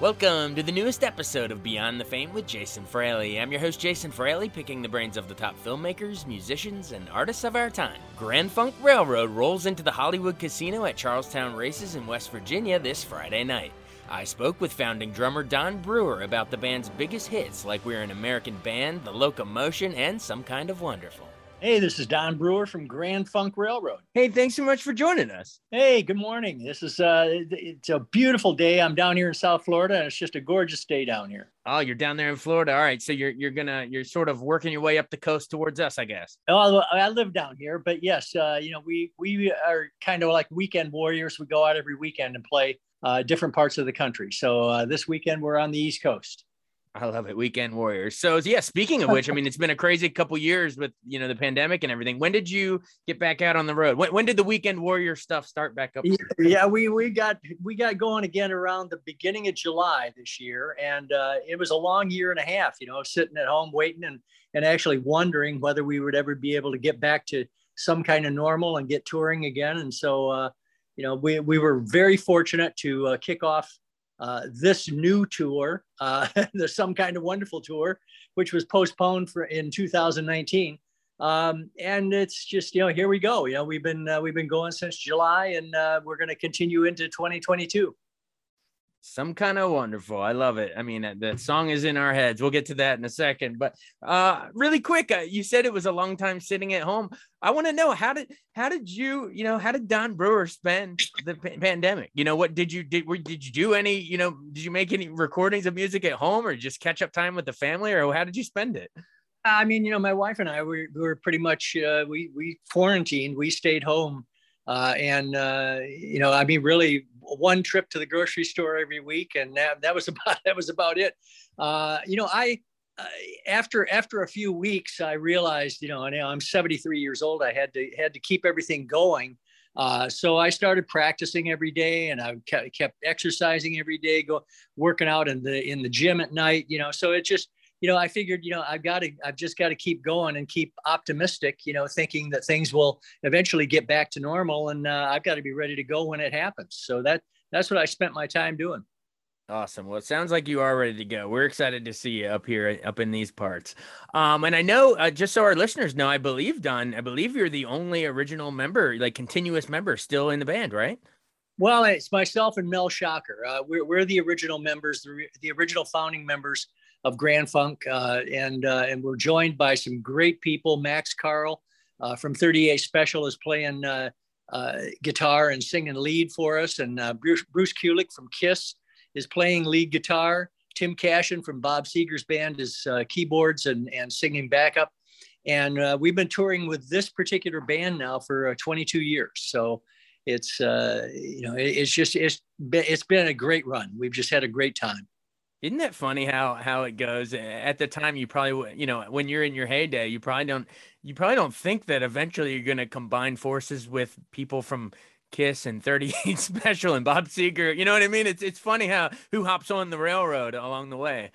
Welcome to the newest episode of Beyond the Fame with Jason Fraley. I'm your host, Jason Fraley, picking the brains of the top filmmakers, musicians, and artists of our time. Grand Funk Railroad rolls into the Hollywood Casino at Charles Town Races in West Virginia this Friday night. I spoke with founding drummer Don Brewer about the band's biggest hits, like We're an American Band, The Locomotion, and Some Kind of Wonderful. Hey, this is Don Brewer from Grand Funk Railroad. Hey, thanks so much for joining us. Hey, good morning. This is uh it's a beautiful day. I'm down here in South Florida and it's just a gorgeous day down here. Oh, you're down there in Florida. All right. So you're you're gonna you're sort of working your way up the coast towards us, I guess. Oh, I live down here, but yes, uh, you know, we we are kind of like weekend warriors. We go out every weekend and play uh, different parts of the country. So uh, this weekend we're on the East Coast. I love it. Weekend Warriors. So yeah, speaking of which, I mean, it's been a crazy couple years with you know the pandemic and everything. When did you get back out on the road? When, when did the Weekend Warrior stuff start back up? Yeah, we we got we got going again around the beginning of July this year, and uh, it was a long year and a half. You know, sitting at home waiting and and actually wondering whether we would ever be able to get back to some kind of normal and get touring again. And so, uh, you know, we we were very fortunate to uh, kick off uh, this new tour, uh, the Some Kind of Wonderful tour, which was postponed for in 2019. Um, and it's just you know here we go. You know we've been uh, we've been going since July, and uh, we're going to continue into 2022 some kind of wonderful i love it. I mean the song is in our heads. We'll get to that in a second but uh really quick uh, you said it was a long time sitting at home. I want to know how did how did you you know how did don brewer spend the p- pandemic? You know what did you did did you do any you know did you make any recordings of music at home or just catch up time with the family or how did you spend it? I mean you know my wife and i we, we were pretty much uh, we we quarantined we stayed home uh, and uh, you know i mean really one trip to the grocery store every week, and that, that was about that was about it. Uh, you know, I uh, after after a few weeks, I realized, you know, I'm 73 years old. I had to had to keep everything going. Uh, so I started practicing every day, and I kept, kept exercising every day, go working out in the in the gym at night. You know, so it just you know, I figured, you know, I've got to, I've just got to keep going and keep optimistic, you know, thinking that things will eventually get back to normal, and uh, I've got to be ready to go when it happens. So that that's what I spent my time doing. Awesome. Well, it sounds like you are ready to go. We're excited to see you up here, up in these parts. Um, and I know, uh, just so our listeners know, I believe Don, I believe you're the only original member, like continuous member, still in the band, right? Well, it's myself and Mel Schacher. Uh, we're, we're the original members, the, the original founding members of Grand Funk, uh, and uh, and we're joined by some great people. Max Carl uh, from 38 Special is playing uh, uh, guitar and singing lead for us, and uh, Bruce, Bruce Kulick from Kiss is playing lead guitar. Tim Cashion from Bob Seger's band is keyboards and and singing backup. And we've been touring with this particular band now for 22 years. So it's you know it, it's just it's been, it's been a great run. We've just had a great time. Isn't that funny how how it goes? At the time, you probably you know when you're in your heyday, you probably don't you probably don't think that eventually you're going to combine forces with people from Kiss and 38 Special and Bob Seger. You know what I mean? It's it's funny how who hops on the railroad along the way.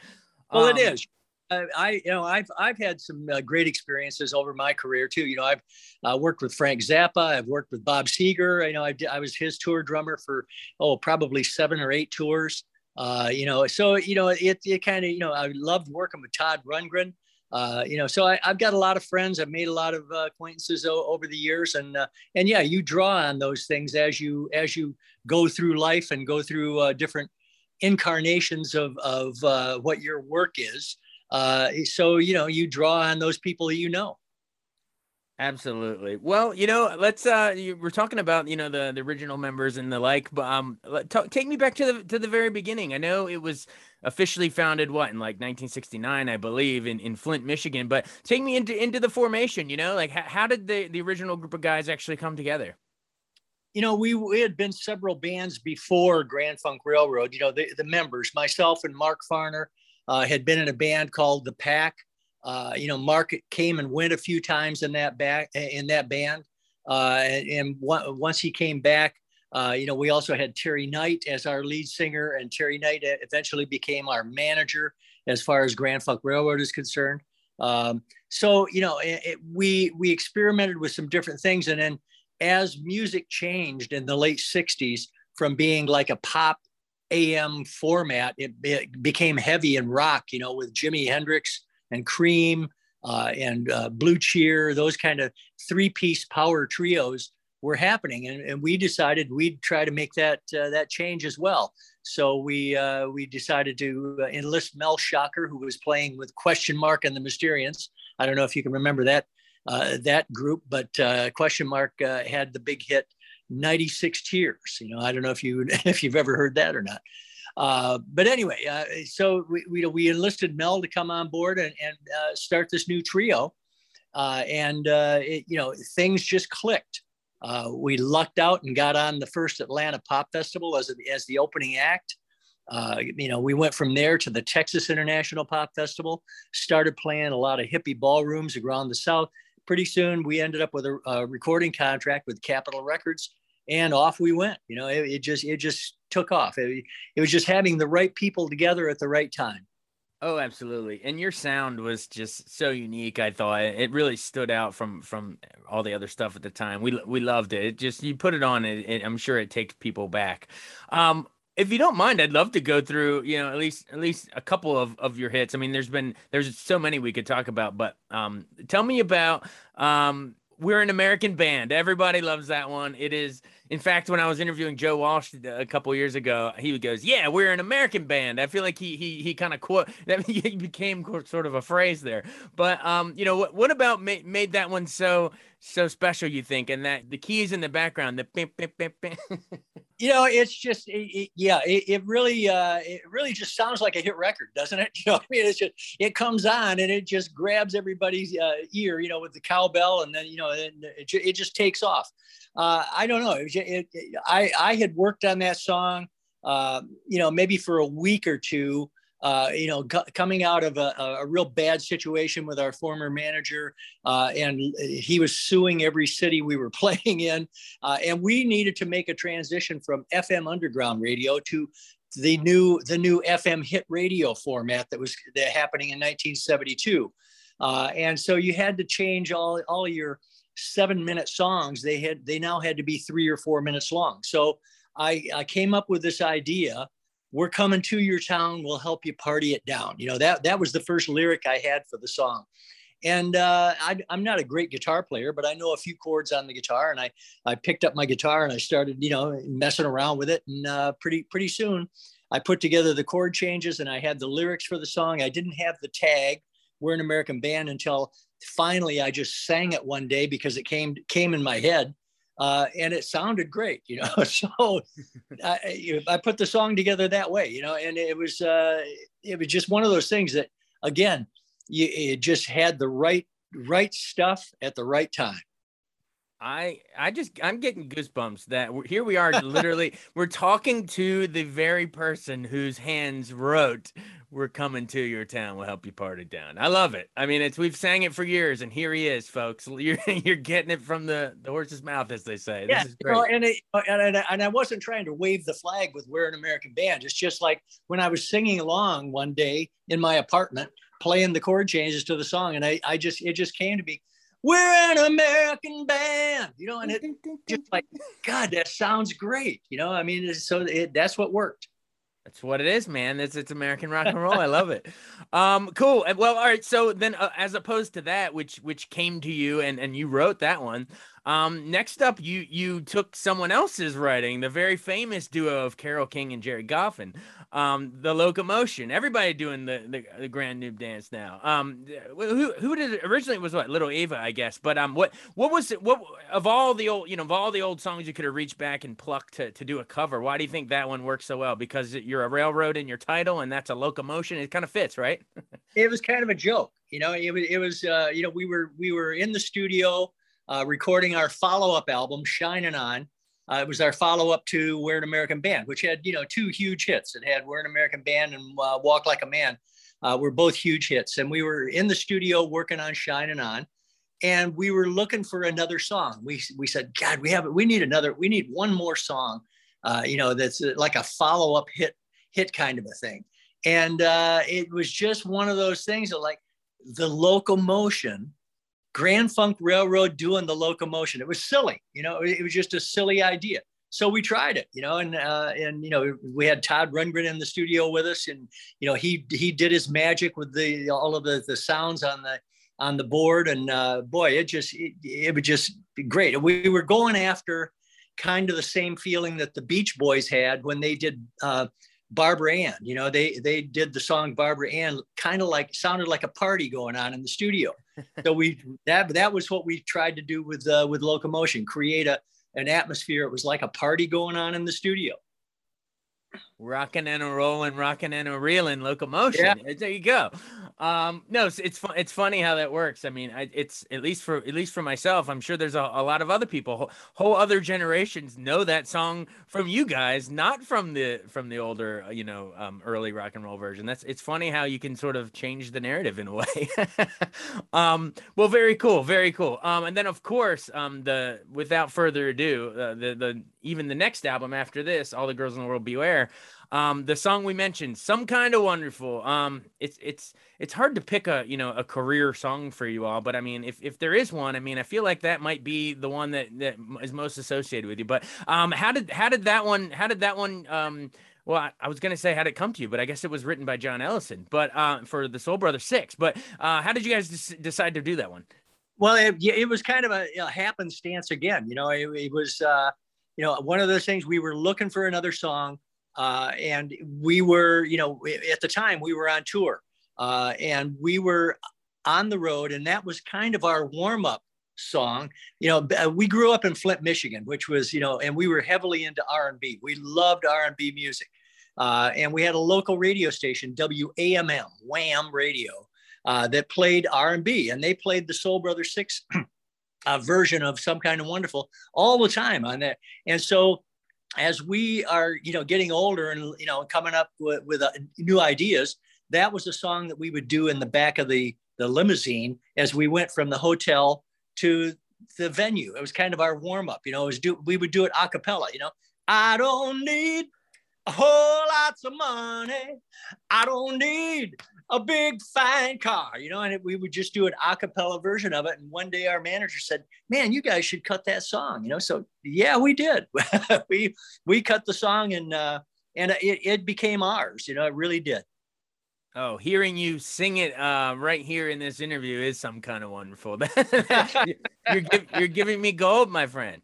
Well, um, it is. I, you know, I've I've had some uh, great experiences over my career too. You know, I've uh, worked with Frank Zappa. I've worked with Bob Seger. You know, I, I was his tour drummer for oh probably seven or eight tours. Uh, you know, so you know, it it kind of you know, I loved working with Todd Rundgren. Uh, you know, so I, have got a lot of friends. I've made a lot of uh, acquaintances o- over the years, and uh, and yeah, you draw on those things as you as you go through life and go through uh, different incarnations of of uh, what your work is. Uh, so you know, you draw on those people you know. Absolutely. Well, you know, let's uh you, we're talking about, you know, the the original members and the like, but um t- take me back to the to the very beginning. I know it was officially founded what in like 1969, I believe, in in Flint, Michigan, but take me into into the formation, you know? Like how, how did the the original group of guys actually come together? You know, we, we had been several bands before Grand Funk Railroad. You know, the, the members, myself and Mark Farner, uh, had been in a band called The Pack uh, you know, Mark came and went a few times in that back in that band, uh, and, and once he came back, uh, you know, we also had Terry Knight as our lead singer, and Terry Knight eventually became our manager as far as Grand Funk Railroad is concerned. Um, so, you know, it, it, we we experimented with some different things, and then as music changed in the late '60s from being like a pop AM format, it, it became heavy and rock. You know, with Jimi Hendrix and Cream uh, and uh, Blue Cheer, those kind of three piece power trios were happening. And, and, we decided we'd try to make that, uh, that change as well. So we, uh, we decided to uh, enlist Mel Schacher, who was playing with Question Mark and the Mysterians. I don't know if you can remember that, uh, that group, but Question Mark had the big hit 96 Tears. You know, I don't know if you if you've ever heard that or not. Uh, but anyway, uh, so we, we, we, enlisted Mel to come on board and, and uh, start this new trio. Uh, and, uh, it, you know, things just clicked. we lucked out and got on the first Atlanta Pop Festival as, as the opening act. you know, we went from there to the Texas International Pop Festival, started playing a lot of hippie ballrooms around the South. Pretty soon, we ended up with a, a recording contract with Capitol Records, and off we went. You know, it, it just it just took off. It, it was just having the right people together at the right time. Oh, absolutely. And your sound was just so unique. I thought it really stood out from from all the other stuff at the time. We we loved it. It just you put it on it, it I'm sure it takes people back. Um if you don't mind, I'd love to go through, you know, at least at least a couple of, of your hits. I mean, there's been there's so many we could talk about, but um tell me about um we're an American band. Everybody loves that one. It is in fact, when I was interviewing Joe Walsh a couple years ago, he goes, "Yeah, we're an American band." I feel like he he he kind of quote that became sort of a phrase there. But um, you know, what what about ma- made that one so so special? You think, and that the keys in the background, the bim, bim, bim, you know, it's just it, it, yeah, it, it really uh, it really just sounds like a hit record, doesn't it? You know, I mean, it's just it comes on and it just grabs everybody's uh, ear, you know, with the cowbell, and then you know, it, it just takes off uh, I don't know. It, it, it, I I had worked on that song, uh, you know, maybe for a week or two. Uh, you know, c- coming out of a, a, real bad situation with our former manager, uh, and he was suing every city we were playing in, uh, and we needed to make a transition from FM underground radio to the new the new FM hit radio format that was happening in 1972, uh, and so you had to change all all your seven minute songs they had they now had to be three or four minutes long so i i came up with this idea we're coming to your town we'll help you party it down you know that that was the first lyric i had for the song and uh, I, am not a great guitar player, but I know a few chords on the guitar, and I I picked up my guitar and I started you know messing around with it, and uh, pretty pretty soon I put together the chord changes and I had the lyrics for the song. I didn't have the tag. We're an American band until finally I just sang it one day because it came came in my head. Uh, and it sounded great, you know. so I, I, put the song together that way, you know, and it was uh, it was just one of those things that, again, you, it just had the right right stuff at the right time. I I just I'm getting goosebumps that here we are literally we're talking to the very person whose hands wrote we're coming to your town we'll help you part it down. I love it. I mean it's we've sang it for years and here he is folks. You're you're getting it from the the horse's mouth as they say. Yeah, this is great. You know, and, it, uh, and, and I wasn't trying to wave the flag with we're an American band. It's just like when I was singing along one day in my apartment playing the chord changes to the song and I I just it just came to me we're an American band, you know, and it just like, God, that sounds great. You know, I mean, so it, that's what worked. That's what it is, man. It's it's American rock and roll. I love it. Um, cool. Well, all right. So then, uh, as opposed to that, which which came to you and and you wrote that one. Um, next up, you you took someone else's writing, the very famous duo of Carole King and Gerry Goffin. Um, the locomotion. Everybody doing the, the, the grand noob dance now. Um, who who did it originally was what Little Eva, I guess. But um, what what was it? What of all the old you know of all the old songs you could have reached back and plucked to to do a cover? Why do you think that one works so well? Because you're a railroad in your title, and that's a locomotion. It kind of fits, right? it was kind of a joke, you know. It was it was uh, you know we were we were in the studio uh, recording our follow up album, Shining On uh, it was our follow up to We're an American Band, which had you know two huge hits. It had We're an American Band and uh, Walk Like a Man. Uh, were both huge hits, and we were in the studio working on Shining On, and we were looking for another song. We we said, God, we have we need another. We need one more song, uh, you know, that's uh, like a follow up hit hit kind of a thing. And uh, it was just one of those things that like the locomotion Grand Funk Railroad doing the locomotion. It was silly, you know, it was just a silly idea. So we tried it, you know, and uh, and you know we had Todd Rundgren in the studio with us, and you know he he did his magic with the all of the the sounds on the on the board, and uh, boy, it just it, it was just great. We were going after kind of the same feeling that the Beach Boys had when they did uh, Barbara Ann. You know, they they did the song Barbara Ann kind of like sounded like a party going on in the studio. So we that that was what we tried to do with uh, with locomotion, create a an atmosphere. It was like a party going on in the studio. Rocking and a rolling, rocking and a reeling locomotion. Yeah. There you go. Um, no, it's it's, it's funny how that works. I mean, I, it's at least for at least for myself. I'm sure there's a, a lot of other people, whole, whole, other generations know that song from you guys, not from the from the older, uh, you know, um, early rock and roll version. That's it's funny how you can sort of change the narrative in a way. um, well, very cool, very cool. Um, and then of course, um, the without further ado, uh, the the even the next album after this, All the Girls in the World Beware. Um, the song we mentioned, some kind of wonderful. Um, it's it's it's hard to pick a you know a career song for you all, but I mean, if if there is one, I mean, I feel like that might be the one that that is most associated with you. But um, how did how did that one how did that one um well, I, I was to say how did it come to you, but I guess it was written by John Ellison, but uh, for the Soul Brother Six. But uh, how did you guys des- decide to do that one? Well, it, it was kind of a, a happenstance again. You know, it, it was uh, you know one of those things we were looking for another song uh, and we were, you know, at the time we were on tour uh, and we were on the road, and that was kind of our warm up song. You know, uh, we grew up in Flint, Michigan, which was, you know, and we were heavily into R&B. We loved R&B music. Uh, and we had a local radio station, WAMM, Wham Radio, uh, that played R&B, and they played the Soul Brother Six uh, version of Some Kind of Wonderful all the time on that. And so as we are, you know, getting older and you know coming up with, with uh, new ideas, that was a song that we would do in the back of the the limousine as we went from the hotel to the venue. It was kind of our warm up. You know, it was do we would do it a cappella. You know, I don't need a whole lots of money. I don't need a big fine car, you know, and we would just do an a cappella version of it. And one day our manager said, man, you guys should cut that song, you know? So yeah, we did. we, we cut the song and, uh, and it, it became ours, you know, it really did. Oh, hearing you sing it uh, right here in this interview is some kind of wonderful. you're, give, you're giving me gold, my friend.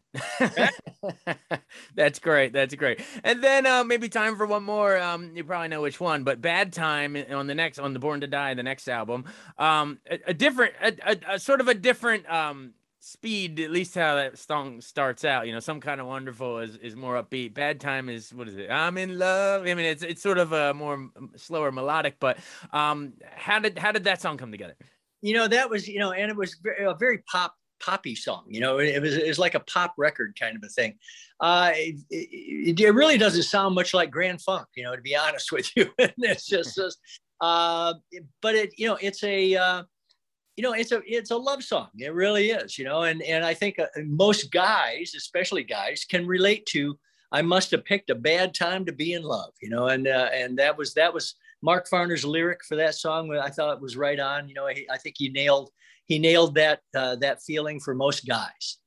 That's great. That's great. And then uh, maybe time for one more. Um, you probably know which one, but "Bad Time" on the next on the Born to Die, the next album. Um, a, a different, a, a, a, sort of a different um speed at least how that song starts out you know some kind of wonderful is, is more upbeat. Bad time is what is it? I'm in love. I mean it's it's sort of a more slower melodic but um how did how did that song come together? You know that was you know and it was a very pop poppy song you know it was it was like a pop record kind of a thing. Uh it, it, it really doesn't sound much like grand funk you know to be honest with you. It's just, just uh but it you know it's a uh you know it's a it's a love song. It really is you know and and i think uh, most guys especially guys can relate to i must have picked a bad time to be in love you know and uh, and that was that was mark farner's lyric for that song i thought it was right on you know i think he nailed he nailed that uh, that feeling for most guys.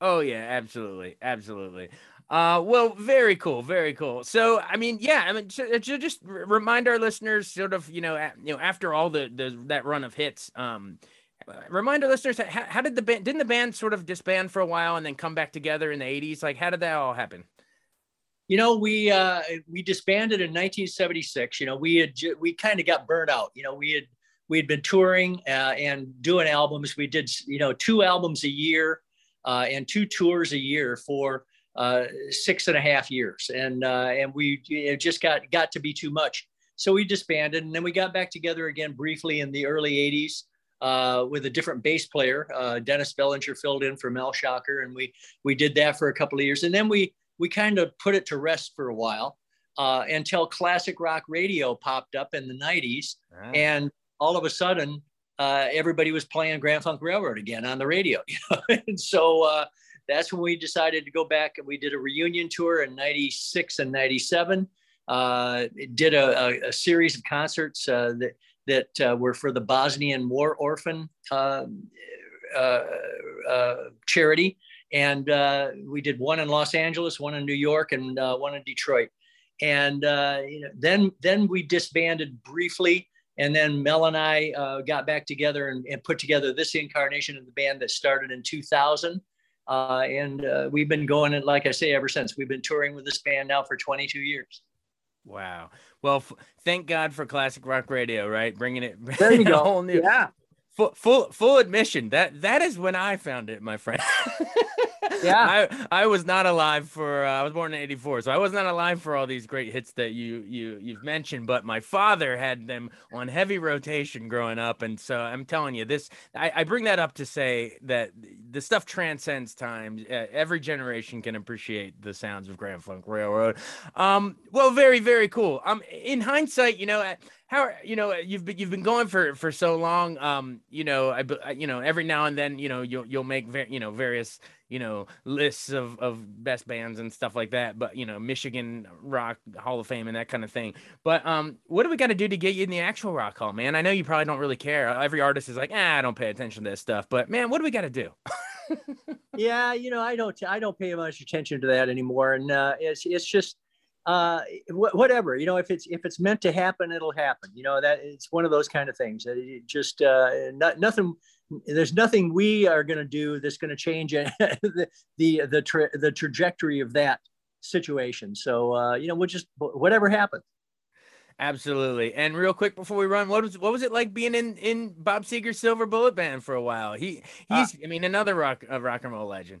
Oh yeah absolutely absolutely uh, well, very cool, very cool. So, I mean, yeah, I mean, to, to just remind our listeners, sort of, you know, you know, after all the, the that run of hits, um, remind our listeners how, how did the band didn't the band sort of disband for a while and then come back together in the 80s like how did that all happen You know, we uh, we disbanded in 1976. You know, we had we kind of got burnt out. You know, we had we had been touring uh, and doing albums. We did you know two albums a year uh, and two tours a year for uh, six and a half years, and uh, and we it just got got to be too much. So we disbanded, and then we got back together again briefly in the early 80s uh, with a different bass player. Uh, Dennis Bellinger filled in for Mel Schacher, and we we did that for a couple of years, and then we we kind of put it to rest for a while uh, until classic rock radio popped up in the 90s, ah. and all of a sudden uh, everybody was playing Grand Funk Railroad again on the radio, and so uh, that's when we decided to go back and we did a reunion tour in 96 and 97 uh, did a, a, a, series of concerts uh, that that uh, were for the Bosnian War Orphan um, uh, uh, charity, and uh, we did one in Los Angeles, one in New York, and one in Detroit. And you know, then then we disbanded briefly, and then Mel and I got back together and, and, put together this incarnation of the band that started in 2000. And uh, we've been going, it, like I say, ever since. We've been touring with this band now for 22 years. Wow. Well, f- thank God for classic rock radio, right? Bringing it. There you go. Whole new, yeah. Full, full, full admission. That that is when I found it, my friend. yeah. I, I was not alive for uh, I was born in 84, so I was not alive for all these great hits that you you you've mentioned, but my father had them on heavy rotation growing up and so I'm telling you this I, I bring that up to say that the stuff transcends time. Uh, every generation can appreciate the sounds of Grand Funk Railroad. Um well very very cool. Um in hindsight, you know, how you know you've been you've been going for for so long um you know i you know every now and then you know you'll you'll make ver- you know various you know lists of of best bands and stuff like that but you know michigan rock hall of fame and that kind of thing. But um what do we got to do to get you in the actual rock hall man? I know you probably don't really care. Every artist is like ah i don't pay attention to this stuff. But man what do we got to do? Yeah you know i don't i don't pay much attention to that anymore and uh it's it's just uh, whatever you know if it's if it's meant to happen it'll happen you know that it's one of those kind of things it just uh, not, nothing there's nothing we are going to do that's going to change the the the, tra- the trajectory of that situation so uh, you know we'll just whatever happens Absolutely. And real quick before we run, what was what was it like being in in Bob Seger's Silver Bullet Band for a while? He he's uh, I mean another rock a rock and roll legend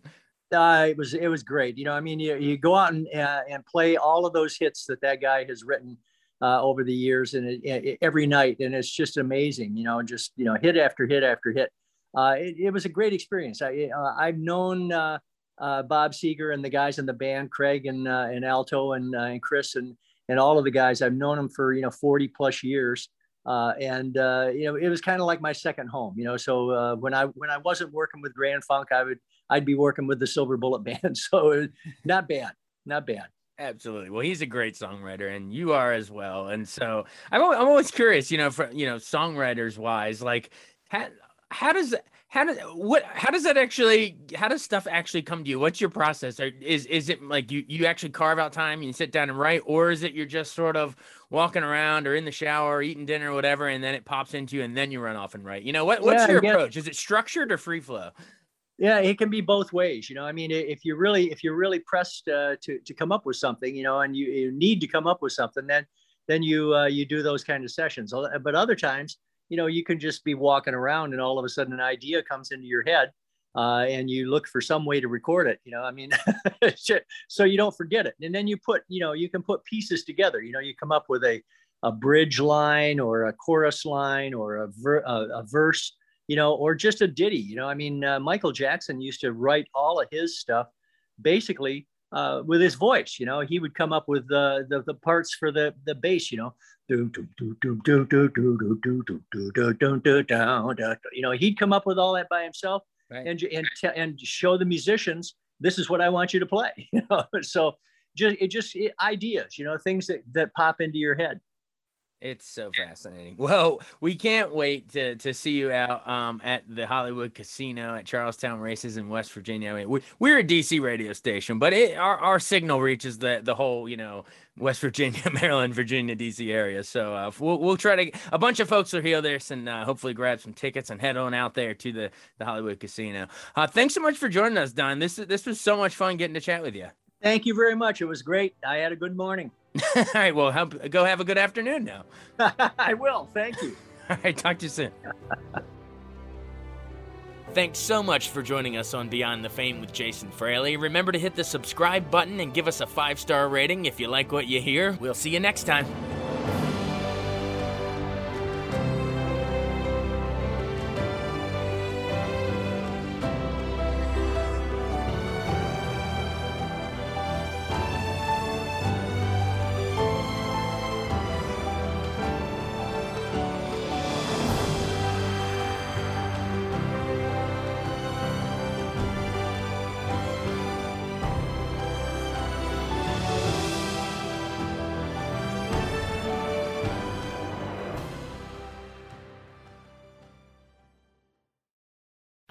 uh, it was it was great. You know, I mean, you, you go out and uh, and play all of those hits that that guy has written uh, over the years, and it, it, every night, and it's just amazing. You know, just you know, hit after hit after hit. Uh, it, it, was a great experience. I uh, I've known uh, Bob Seger and the guys in the band, Craig and and Alto and and Chris and and all of the guys. I've known them for you know 40 plus years. Uh, and uh, you know, it was kind of like my second home. You know, so uh, when I when I wasn't working with Grand Funk, I would I'd be working with the Silver Bullet Band. So not bad, not bad. Absolutely. Well, he's a great songwriter, and you are as well. And so I'm I'm always curious, you know, for you know, songwriters wise, like how how does how does what how does that actually how does stuff actually come to you? What's your process? Or is is it like you you actually carve out time and you sit down and write, or is it you're just sort of walking around or in the shower, or eating dinner, or whatever, and then it pops into you, and then you run off and write? You know what what's yeah, your approach? Is it structured or free flow? yeah it can be both ways you know i mean if you're really if you're really pressed uh, to to come up with something you know and you, you need to come up with something then then you uh, you do those kind of sessions but other times you know you can just be walking around and all of a sudden an idea comes into your head uh, and you look for some way to record it you know i mean so you don't forget it and then you put you know you can put pieces together you know you come up with a a bridge line or a chorus line or a, ver- a, a verse you know, or just a ditty. You know, I mean, uh, Michael Jackson used to write all of his stuff basically uh, with his voice. You know, he would come up with the the, the parts for the the bass. You know, you know, he'd come up with all that by himself right. and and and show the musicians this is what I want you to play. You know, so just it just it, ideas. You know, things that that pop into your head. It's so fascinating. Well, we can't wait to, to see you out um, at the Hollywood Casino at Charles Town Races in West Virginia. I mean, we, we're a DC radio station, but it, our, our signal reaches the, the whole, you know, West Virginia, Maryland, Virginia, DC area. So uh, we'll, we'll try to, a bunch of folks will hear this and uh, hopefully grab some tickets and head on out there to the, the Hollywood Casino. Uh, thanks so much for joining us, Don. This, this was so much fun getting to chat with you. Thank you very much. It was great. I had a good morning. All right. Well, help, go have a good afternoon now. I will. Thank you. All right. Talk to you soon. Thanks so much for joining us on Beyond the Fame with Jason Fraley. Remember to hit the subscribe button and give us a five star rating if you like what you hear. We'll see you next time.